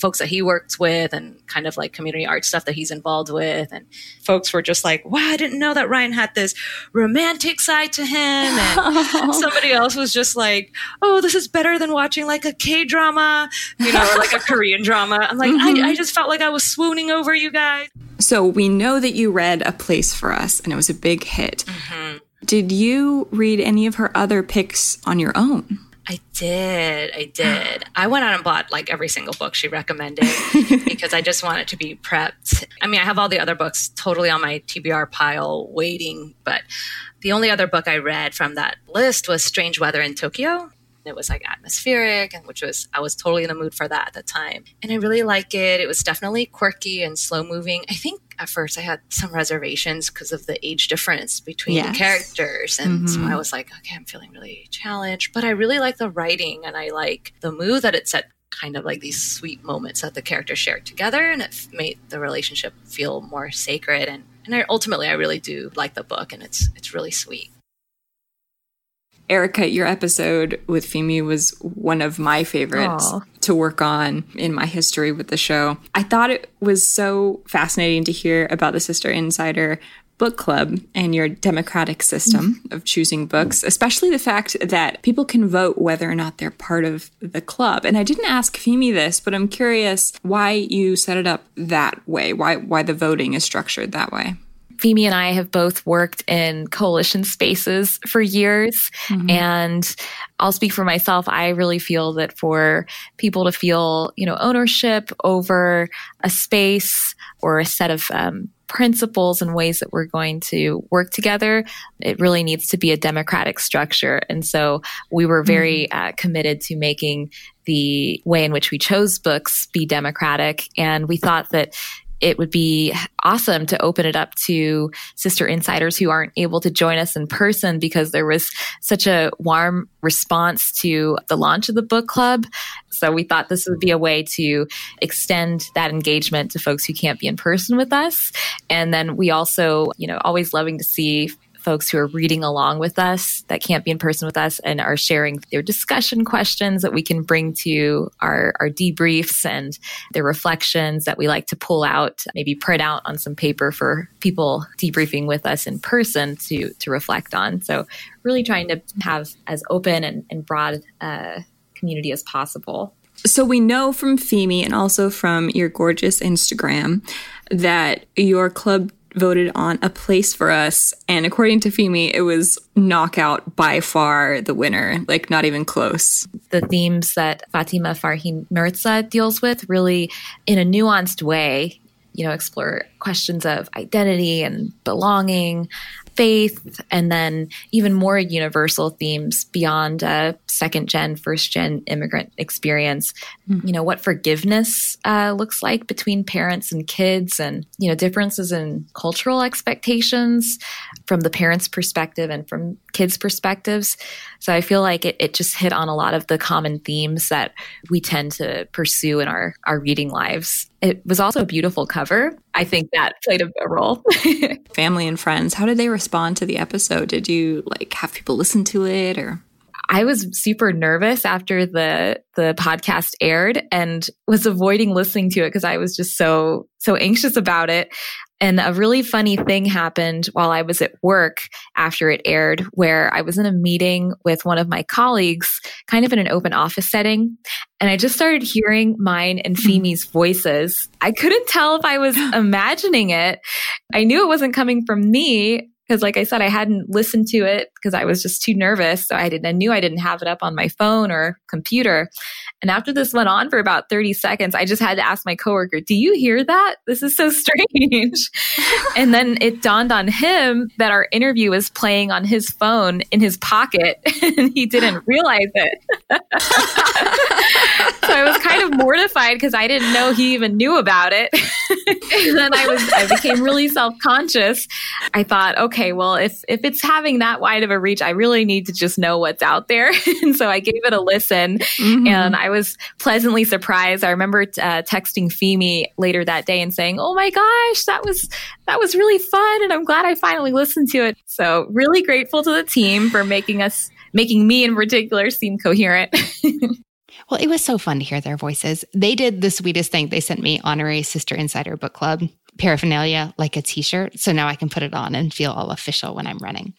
folks that he works with and kind of like community art stuff that he's involved with. And folks were just like, wow, I didn't know that Ryan had this romantic side to him. And somebody else was just like, oh, this is better than watching like a K drama, you know, or like a Korean drama. I'm like, mm-hmm. I, I just felt like I was swooning over you guys. So we know that you read A Place for Us and it was a big hit. Mm-hmm. Did you read any of her other picks on your own? I did. I did. I went out and bought like every single book she recommended because I just wanted to be prepped. I mean, I have all the other books totally on my TBR pile waiting, but the only other book I read from that list was Strange Weather in Tokyo. It was like atmospheric, and which was I was totally in the mood for that at the time. And I really like it. It was definitely quirky and slow moving. I think at first I had some reservations because of the age difference between yes. the characters. And mm-hmm. so I was like, okay, I'm feeling really challenged. But I really like the writing and I like the mood that it set kind of like these sweet moments that the characters shared together and it made the relationship feel more sacred and and I, ultimately I really do like the book and it's it's really sweet. Erica, your episode with Femi was one of my favorites Aww. to work on in my history with the show. I thought it was so fascinating to hear about the Sister Insider book club and your democratic system mm-hmm. of choosing books, especially the fact that people can vote whether or not they're part of the club. And I didn't ask Femi this, but I'm curious why you set it up that way, why why the voting is structured that way. Femi and I have both worked in coalition spaces for years. Mm-hmm. And I'll speak for myself. I really feel that for people to feel, you know, ownership over a space or a set of um, principles and ways that we're going to work together, it really needs to be a democratic structure. And so we were very mm-hmm. uh, committed to making the way in which we chose books be democratic. And we thought that it would be awesome to open it up to sister insiders who aren't able to join us in person because there was such a warm response to the launch of the book club. So we thought this would be a way to extend that engagement to folks who can't be in person with us. And then we also, you know, always loving to see folks who are reading along with us that can't be in person with us and are sharing their discussion questions that we can bring to our, our debriefs and their reflections that we like to pull out, maybe print out on some paper for people debriefing with us in person to, to reflect on. So really trying to have as open and, and broad uh, community as possible. So we know from Femi and also from your gorgeous Instagram that your club voted on A Place for Us. And according to Femi, it was knockout by far the winner, like not even close. The themes that Fatima Farheen Mirza deals with really in a nuanced way, you know, explore questions of identity and belonging, faith and then even more universal themes beyond a second gen, first gen immigrant experience. Mm-hmm. You know, what forgiveness uh, looks like between parents and kids and, you know, differences in cultural expectations from the parents' perspective and from kids' perspectives. So I feel like it, it just hit on a lot of the common themes that we tend to pursue in our, our reading lives. It was also a beautiful cover. I think that played a, a role. Family and friends, how did they respond to the episode? Did you like have people listen to it or? I was super nervous after the the podcast aired and was avoiding listening to it because I was just so so anxious about it. And a really funny thing happened while I was at work after it aired, where I was in a meeting with one of my colleagues, kind of in an open office setting. And I just started hearing mine and mm-hmm. Femi's voices. I couldn't tell if I was imagining it. I knew it wasn't coming from me, because like I said, I hadn't listened to it because I was just too nervous. So I didn't, I knew I didn't have it up on my phone or computer. And after this went on for about 30 seconds, I just had to ask my coworker, do you hear that? This is so strange. and then it dawned on him that our interview was playing on his phone in his pocket and he didn't realize it. so I was kind of mortified because I didn't know he even knew about it. and then I was I became really self-conscious. I thought, okay, well, if if it's having that wide of a reach, I really need to just know what's out there. and so I gave it a listen mm-hmm. and I was pleasantly surprised. I remember uh, texting Femi later that day and saying, "Oh my gosh, that was that was really fun and I'm glad I finally listened to it." So, really grateful to the team for making us making me in particular seem coherent. well, it was so fun to hear their voices. They did the sweetest thing. They sent me honorary Sister Insider Book Club paraphernalia, like a t shirt. So now I can put it on and feel all official when I'm running.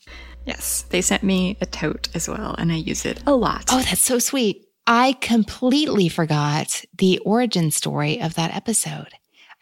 Yes, they sent me a tote as well, and I use it a lot. Oh, that's so sweet. I completely forgot the origin story of that episode.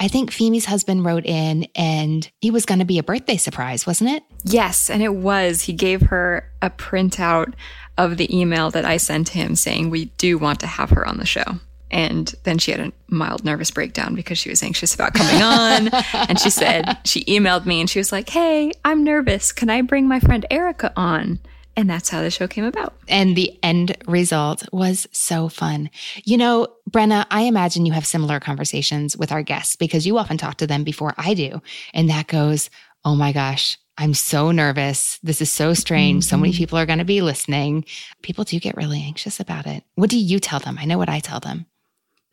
I think Femi's husband wrote in and he was going to be a birthday surprise, wasn't it? Yes, and it was. He gave her a printout of the email that I sent him saying we do want to have her on the show. And then she had a mild nervous breakdown because she was anxious about coming on. and she said, she emailed me and she was like, Hey, I'm nervous. Can I bring my friend Erica on? And that's how the show came about. And the end result was so fun. You know, Brenna, I imagine you have similar conversations with our guests because you often talk to them before I do. And that goes, Oh my gosh, I'm so nervous. This is so strange. So many mm-hmm. people are going to be listening. People do get really anxious about it. What do you tell them? I know what I tell them.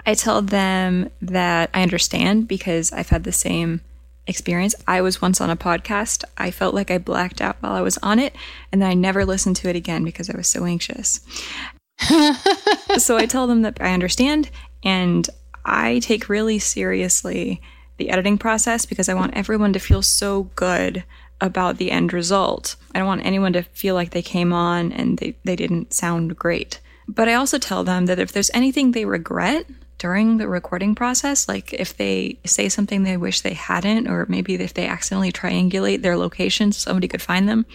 I tell them that I understand because I've had the same experience. I was once on a podcast. I felt like I blacked out while I was on it, and then I never listened to it again because I was so anxious. so I tell them that I understand, and I take really seriously the editing process because I want everyone to feel so good about the end result. I don't want anyone to feel like they came on and they, they didn't sound great. But I also tell them that if there's anything they regret, during the recording process. Like if they say something they wish they hadn't, or maybe if they accidentally triangulate their location so somebody could find them,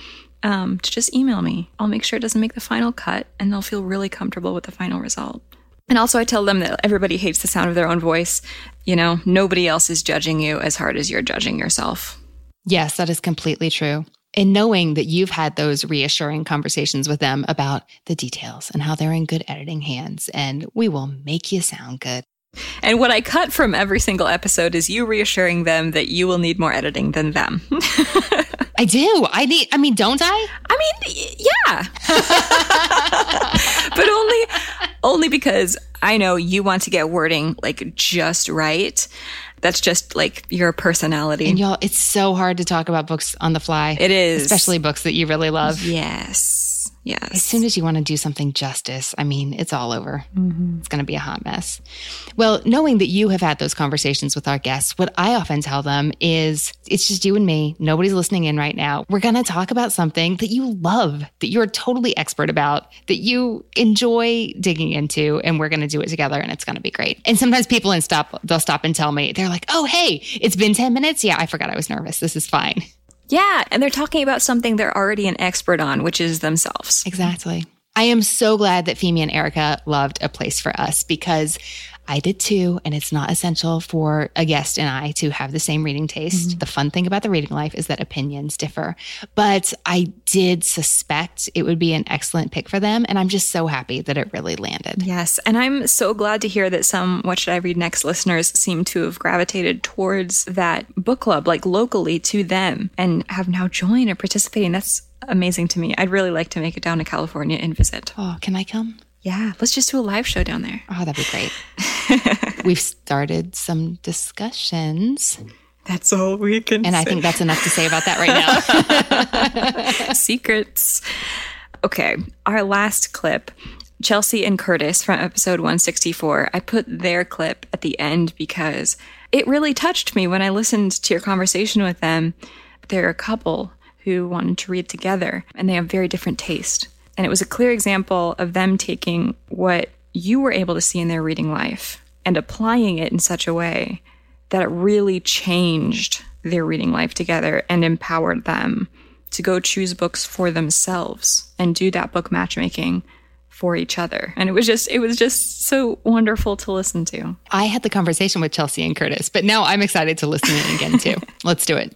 um, to just email me. I'll make sure it doesn't make the final cut and they'll feel really comfortable with the final result. And also, I tell them that everybody hates the sound of their own voice. You know, nobody else is judging you as hard as you're judging yourself. Yes, that is completely true and knowing that you've had those reassuring conversations with them about the details and how they're in good editing hands and we will make you sound good. And what I cut from every single episode is you reassuring them that you will need more editing than them. I do. I need, I mean, don't I? I mean, yeah. but only, only because I know you want to get wording like just right that's just like your personality. And y'all, it's so hard to talk about books on the fly. It is. Especially books that you really love. Yes. Yes. As soon as you want to do something justice, I mean, it's all over. Mm-hmm. It's going to be a hot mess. Well, knowing that you have had those conversations with our guests, what I often tell them is it's just you and me. Nobody's listening in right now. We're going to talk about something that you love, that you're totally expert about, that you enjoy digging into, and we're going to do it together and it's going to be great. And sometimes people and stop, they'll stop and tell me, they're like, oh, hey, it's been 10 minutes. Yeah, I forgot I was nervous. This is fine. Yeah, and they're talking about something they're already an expert on, which is themselves. Exactly. I am so glad that Femi and Erica loved A Place for Us because I did too. And it's not essential for a guest and I to have the same reading taste. Mm-hmm. The fun thing about the reading life is that opinions differ. But I did suspect it would be an excellent pick for them. And I'm just so happy that it really landed. Yes. And I'm so glad to hear that some What Should I Read Next listeners seem to have gravitated towards that book club, like locally to them, and have now joined or participating. That's amazing to me. I'd really like to make it down to California and visit. Oh, can I come? Yeah, let's just do a live show down there. Oh, that'd be great. We've started some discussions. That's all we can And say. I think that's enough to say about that right now. Secrets. Okay, our last clip Chelsea and Curtis from episode 164. I put their clip at the end because it really touched me when I listened to your conversation with them. They're a couple who wanted to read together and they have very different taste. And it was a clear example of them taking what you were able to see in their reading life and applying it in such a way that it really changed their reading life together and empowered them to go choose books for themselves and do that book matchmaking for each other. And it was just it was just so wonderful to listen to. I had the conversation with Chelsea and Curtis, but now I'm excited to listen in again too. Let's do it.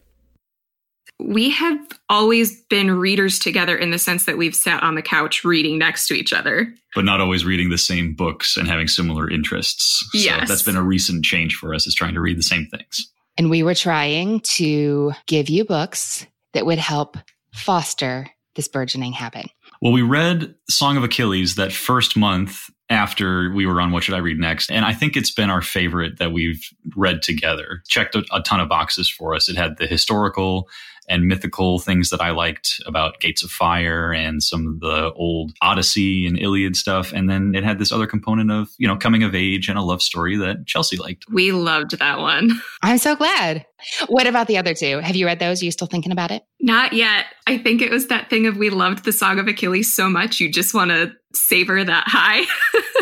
We have always been readers together in the sense that we've sat on the couch reading next to each other. But not always reading the same books and having similar interests. Yes. So that's been a recent change for us is trying to read the same things. And we were trying to give you books that would help foster this burgeoning habit. Well, we read Song of Achilles that first month after we were on What Should I Read Next? And I think it's been our favorite that we've read together. Checked a, a ton of boxes for us. It had the historical and mythical things that I liked about Gates of Fire and some of the old Odyssey and Iliad stuff. And then it had this other component of, you know, coming of age and a love story that Chelsea liked. We loved that one. I'm so glad. What about the other two? Have you read those? Are you still thinking about it? Not yet. I think it was that thing of we loved the Song of Achilles so much, you just want to savor that high.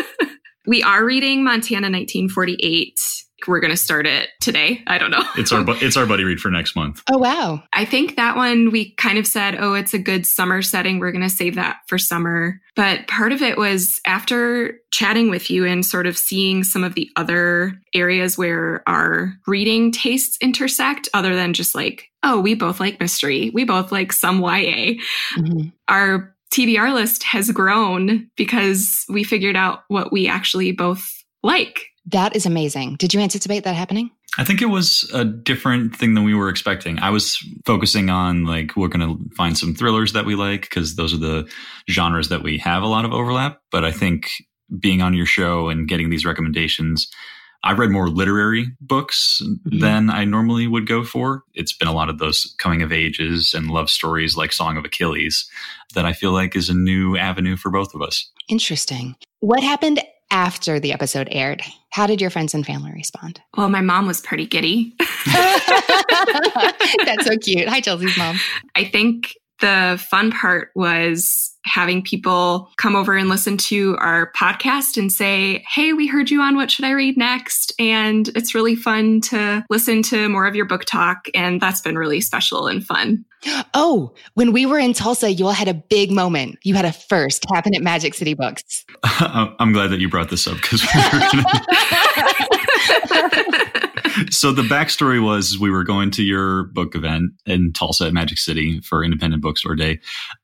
we are reading Montana 1948 we're going to start it today. I don't know. It's our bu- it's our buddy read for next month. Oh wow. I think that one we kind of said, "Oh, it's a good summer setting. We're going to save that for summer." But part of it was after chatting with you and sort of seeing some of the other areas where our reading tastes intersect other than just like, "Oh, we both like mystery. We both like some YA." Mm-hmm. Our TBR list has grown because we figured out what we actually both like. That is amazing. Did you anticipate that happening? I think it was a different thing than we were expecting. I was focusing on like we're going to find some thrillers that we like because those are the genres that we have a lot of overlap. But I think being on your show and getting these recommendations, I've read more literary books mm-hmm. than I normally would go for. It's been a lot of those coming of ages and love stories like Song of Achilles that I feel like is a new avenue for both of us. Interesting. What happened after the episode aired. How did your friends and family respond? Well, my mom was pretty giddy. That's so cute. Hi, Chelsea's mom. I think the fun part was having people come over and listen to our podcast and say, Hey, we heard you on What Should I Read Next? And it's really fun to listen to more of your book talk. And that's been really special and fun. Oh, when we were in Tulsa, you all had a big moment. You had a first happen at Magic City Books. I'm glad that you brought this up because we were gonna... so the backstory was we were going to your book event in Tulsa at Magic City for Independent Bookstore Day.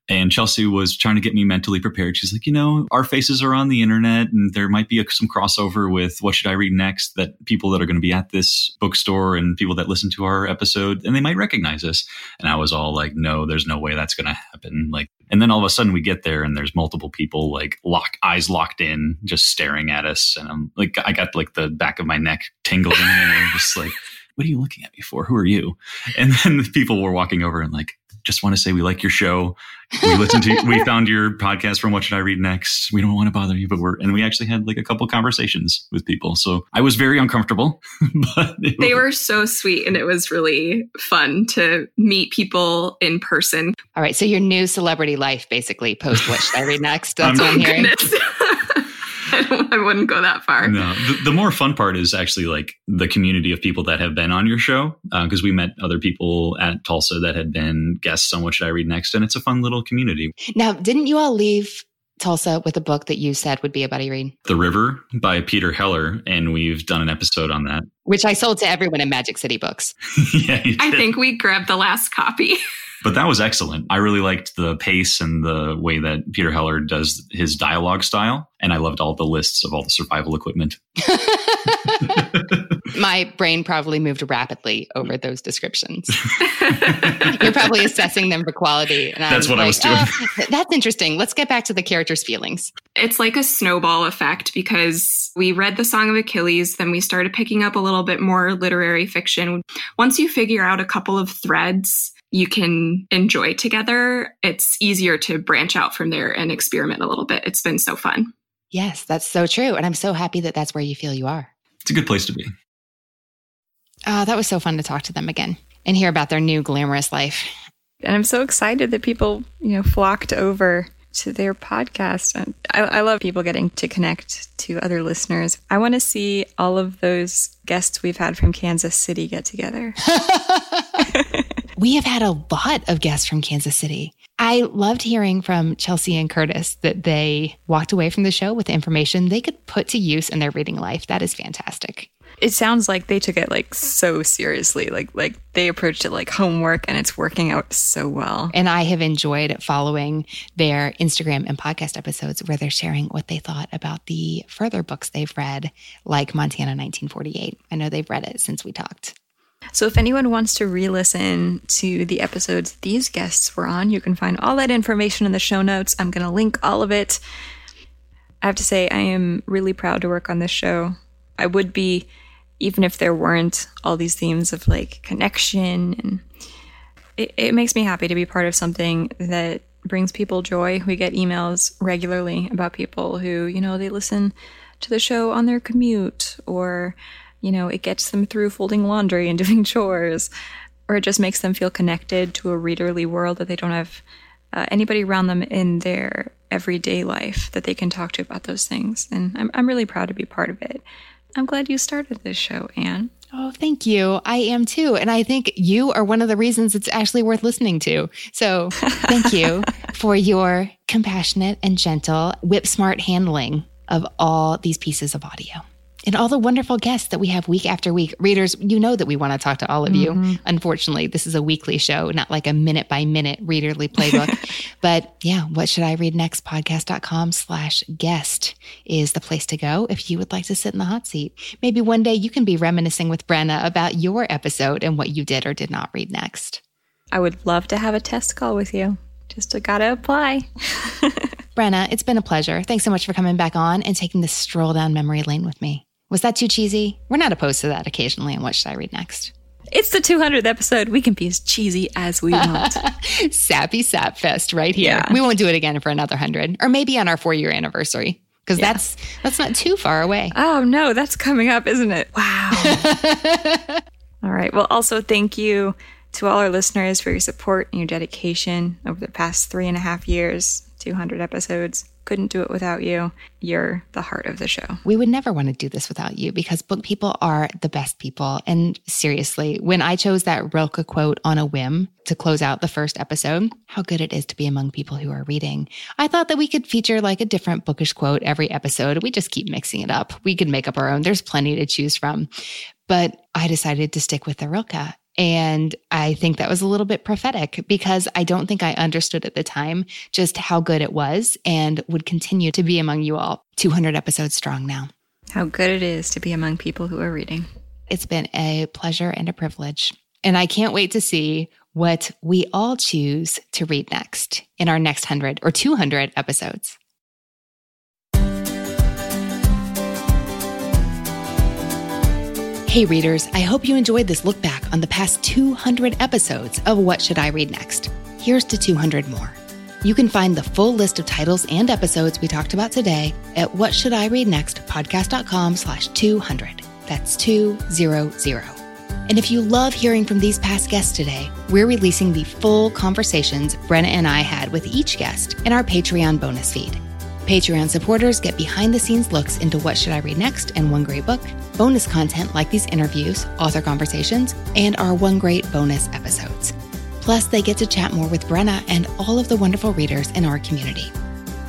And Chelsea was trying to get me mentally prepared. She's like, you know, our faces are on the internet and there might be a, some crossover with what should I read next that people that are going to be at this bookstore and people that listen to our episode and they might recognize us. And I was all like, no, there's no way that's going to happen. Like, and then all of a sudden we get there and there's multiple people like lock eyes locked in, just staring at us. And I'm like, I got like the back of my neck tingling and I'm just like, what are you looking at me for? Who are you? And then the people were walking over and like, just want to say we like your show. We listened to, we found your podcast from What Should I Read Next? We don't want to bother you, but we're, and we actually had like a couple conversations with people. So I was very uncomfortable, but they were so sweet and it was really fun to meet people in person. All right. So your new celebrity life, basically post What Should I Read Next? That's what I'm hearing. I wouldn't go that far. No, the, the, more fun part is actually like the community of people that have been on your show because uh, we met other people at Tulsa that had been guests on What Should I Read Next, and it's a fun little community. Now, didn't you all leave Tulsa with a book that you said would be a buddy read? The River by Peter Heller, and we've done an episode on that, which I sold to everyone in Magic City Books. yeah, I think we grabbed the last copy. But that was excellent. I really liked the pace and the way that Peter Heller does his dialogue style. And I loved all the lists of all the survival equipment. My brain probably moved rapidly over those descriptions. You're probably assessing them for quality. And that's I'm what like, I was oh, doing. Oh, that's interesting. Let's get back to the characters' feelings. It's like a snowball effect because we read the Song of Achilles, then we started picking up a little bit more literary fiction. Once you figure out a couple of threads, you can enjoy together, it's easier to branch out from there and experiment a little bit. It's been so fun. Yes, that's so true. And I'm so happy that that's where you feel you are. It's a good place to be. Oh, that was so fun to talk to them again and hear about their new glamorous life. And I'm so excited that people, you know, flocked over to their podcast. And I, I love people getting to connect to other listeners. I want to see all of those guests we've had from Kansas City get together. we have had a lot of guests from Kansas City. I loved hearing from Chelsea and Curtis that they walked away from the show with information they could put to use in their reading life. That is fantastic. it sounds like they took it like so seriously. Like like they approached it like homework and it's working out so well. And I have enjoyed following their Instagram and podcast episodes where they're sharing what they thought about the further books they've read, like Montana 1948. I know they've read it since we talked. So if anyone wants to re-listen to the episodes these guests were on, you can find all that information in the show notes. I'm going to link all of it. I have to say I am really proud to work on this show. I would be even if there weren't all these themes of like connection and it, it makes me happy to be part of something that brings people joy. We get emails regularly about people who, you know, they listen to the show on their commute or, you know, it gets them through folding laundry and doing chores or it just makes them feel connected to a readerly world that they don't have uh, anybody around them in their everyday life that they can talk to about those things. And I'm, I'm really proud to be part of it. I'm glad you started this show, Anne. Oh, thank you. I am too. And I think you are one of the reasons it's actually worth listening to. So thank you for your compassionate and gentle, whip smart handling of all these pieces of audio and all the wonderful guests that we have week after week. Readers, you know that we want to talk to all of you. Mm-hmm. Unfortunately, this is a weekly show, not like a minute by minute readerly playbook. but yeah, what should I read next? Podcast.com slash guest is the place to go if you would like to sit in the hot seat. Maybe one day you can be reminiscing with Brenna about your episode and what you did or did not read next. I would love to have a test call with you. Just to gotta apply. Brenna, it's been a pleasure. Thanks so much for coming back on and taking this stroll down memory lane with me. Was that too cheesy? We're not opposed to that occasionally. And what should I read next? It's the 200th episode. We can be as cheesy as we want. Sappy Sap Fest right here. Yeah. We won't do it again for another 100 or maybe on our four year anniversary because Yeah. that's that's not too far away. Oh no, that's coming up, isn't it? Wow. all right. Well, also thank you to all our listeners for your support and your dedication over the past three and a half years, 200 episodes. Couldn't do it without you. You're the heart of the show. We would never want to do this without you because book people are the best people. And seriously, when I chose that Rilke quote on a whim to close out the first episode, how good it is to be among people who are reading. I thought that we could feature like a different bookish quote every episode. We just keep mixing it up. We could make up our own. There's plenty to choose from. But I decided to stick with the Rilke. And I think that was a little bit prophetic because I don't think I understood at the time just how good it was and would continue to be among you all. 200 episodes strong now. How good it is to be among people who are reading. It's been a pleasure and a privilege. And I can't wait to see what we all choose to read next in our next 100 or 200 episodes. Hey, readers, I hope you enjoyed this look back on the past 200 episodes of What Should I Read Next? Here's to 200 more. You can find the full list of titles and episodes we talked about today at whatshouldireadnext.podcast.com slash 200. That's 200. And if you love hearing from these past guests today, we're releasing the full conversations Brenna and I had with each guest in our Patreon bonus feed. Patreon supporters get behind the scenes looks into what should I read next and one great book, bonus content like these interviews, author conversations, and our one great bonus episodes. Plus, they get to chat more with Brenna and all of the wonderful readers in our community.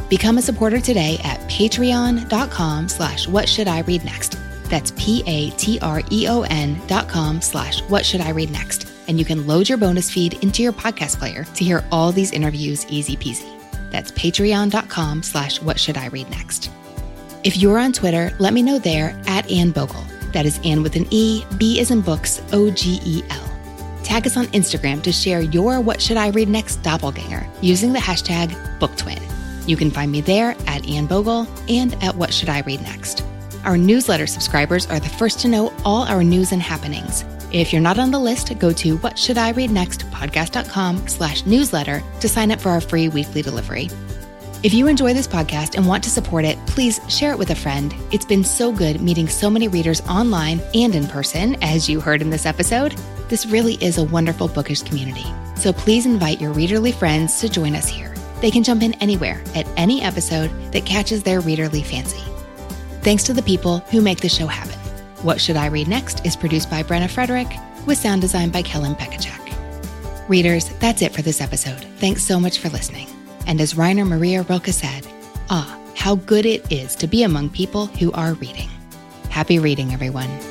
Become a supporter today at patreon.com slash what should I read next. That's P-A-T-R-E-O-N dot com slash what should I read next. And you can load your bonus feed into your podcast player to hear all these interviews easy peasy. That's patreon.com slash what should I read next. If you're on Twitter, let me know there at Anne Bogel. That is Ann with an E, B is in books, O G E L. Tag us on Instagram to share your What Should I Read Next doppelganger using the hashtag BookTwin. You can find me there at Anne Bogel and at What Should I Read Next. Our newsletter subscribers are the first to know all our news and happenings. If you're not on the list, go to what should I read next podcast.com slash newsletter to sign up for our free weekly delivery. If you enjoy this podcast and want to support it, please share it with a friend. It's been so good meeting so many readers online and in person, as you heard in this episode. This really is a wonderful bookish community. So please invite your readerly friends to join us here. They can jump in anywhere at any episode that catches their readerly fancy. Thanks to the people who make the show happen. What Should I Read Next is produced by Brenna Frederick with sound design by Kellen Pekachek. Readers, that's it for this episode. Thanks so much for listening. And as Rainer Maria Rilke said, ah, how good it is to be among people who are reading. Happy reading, everyone.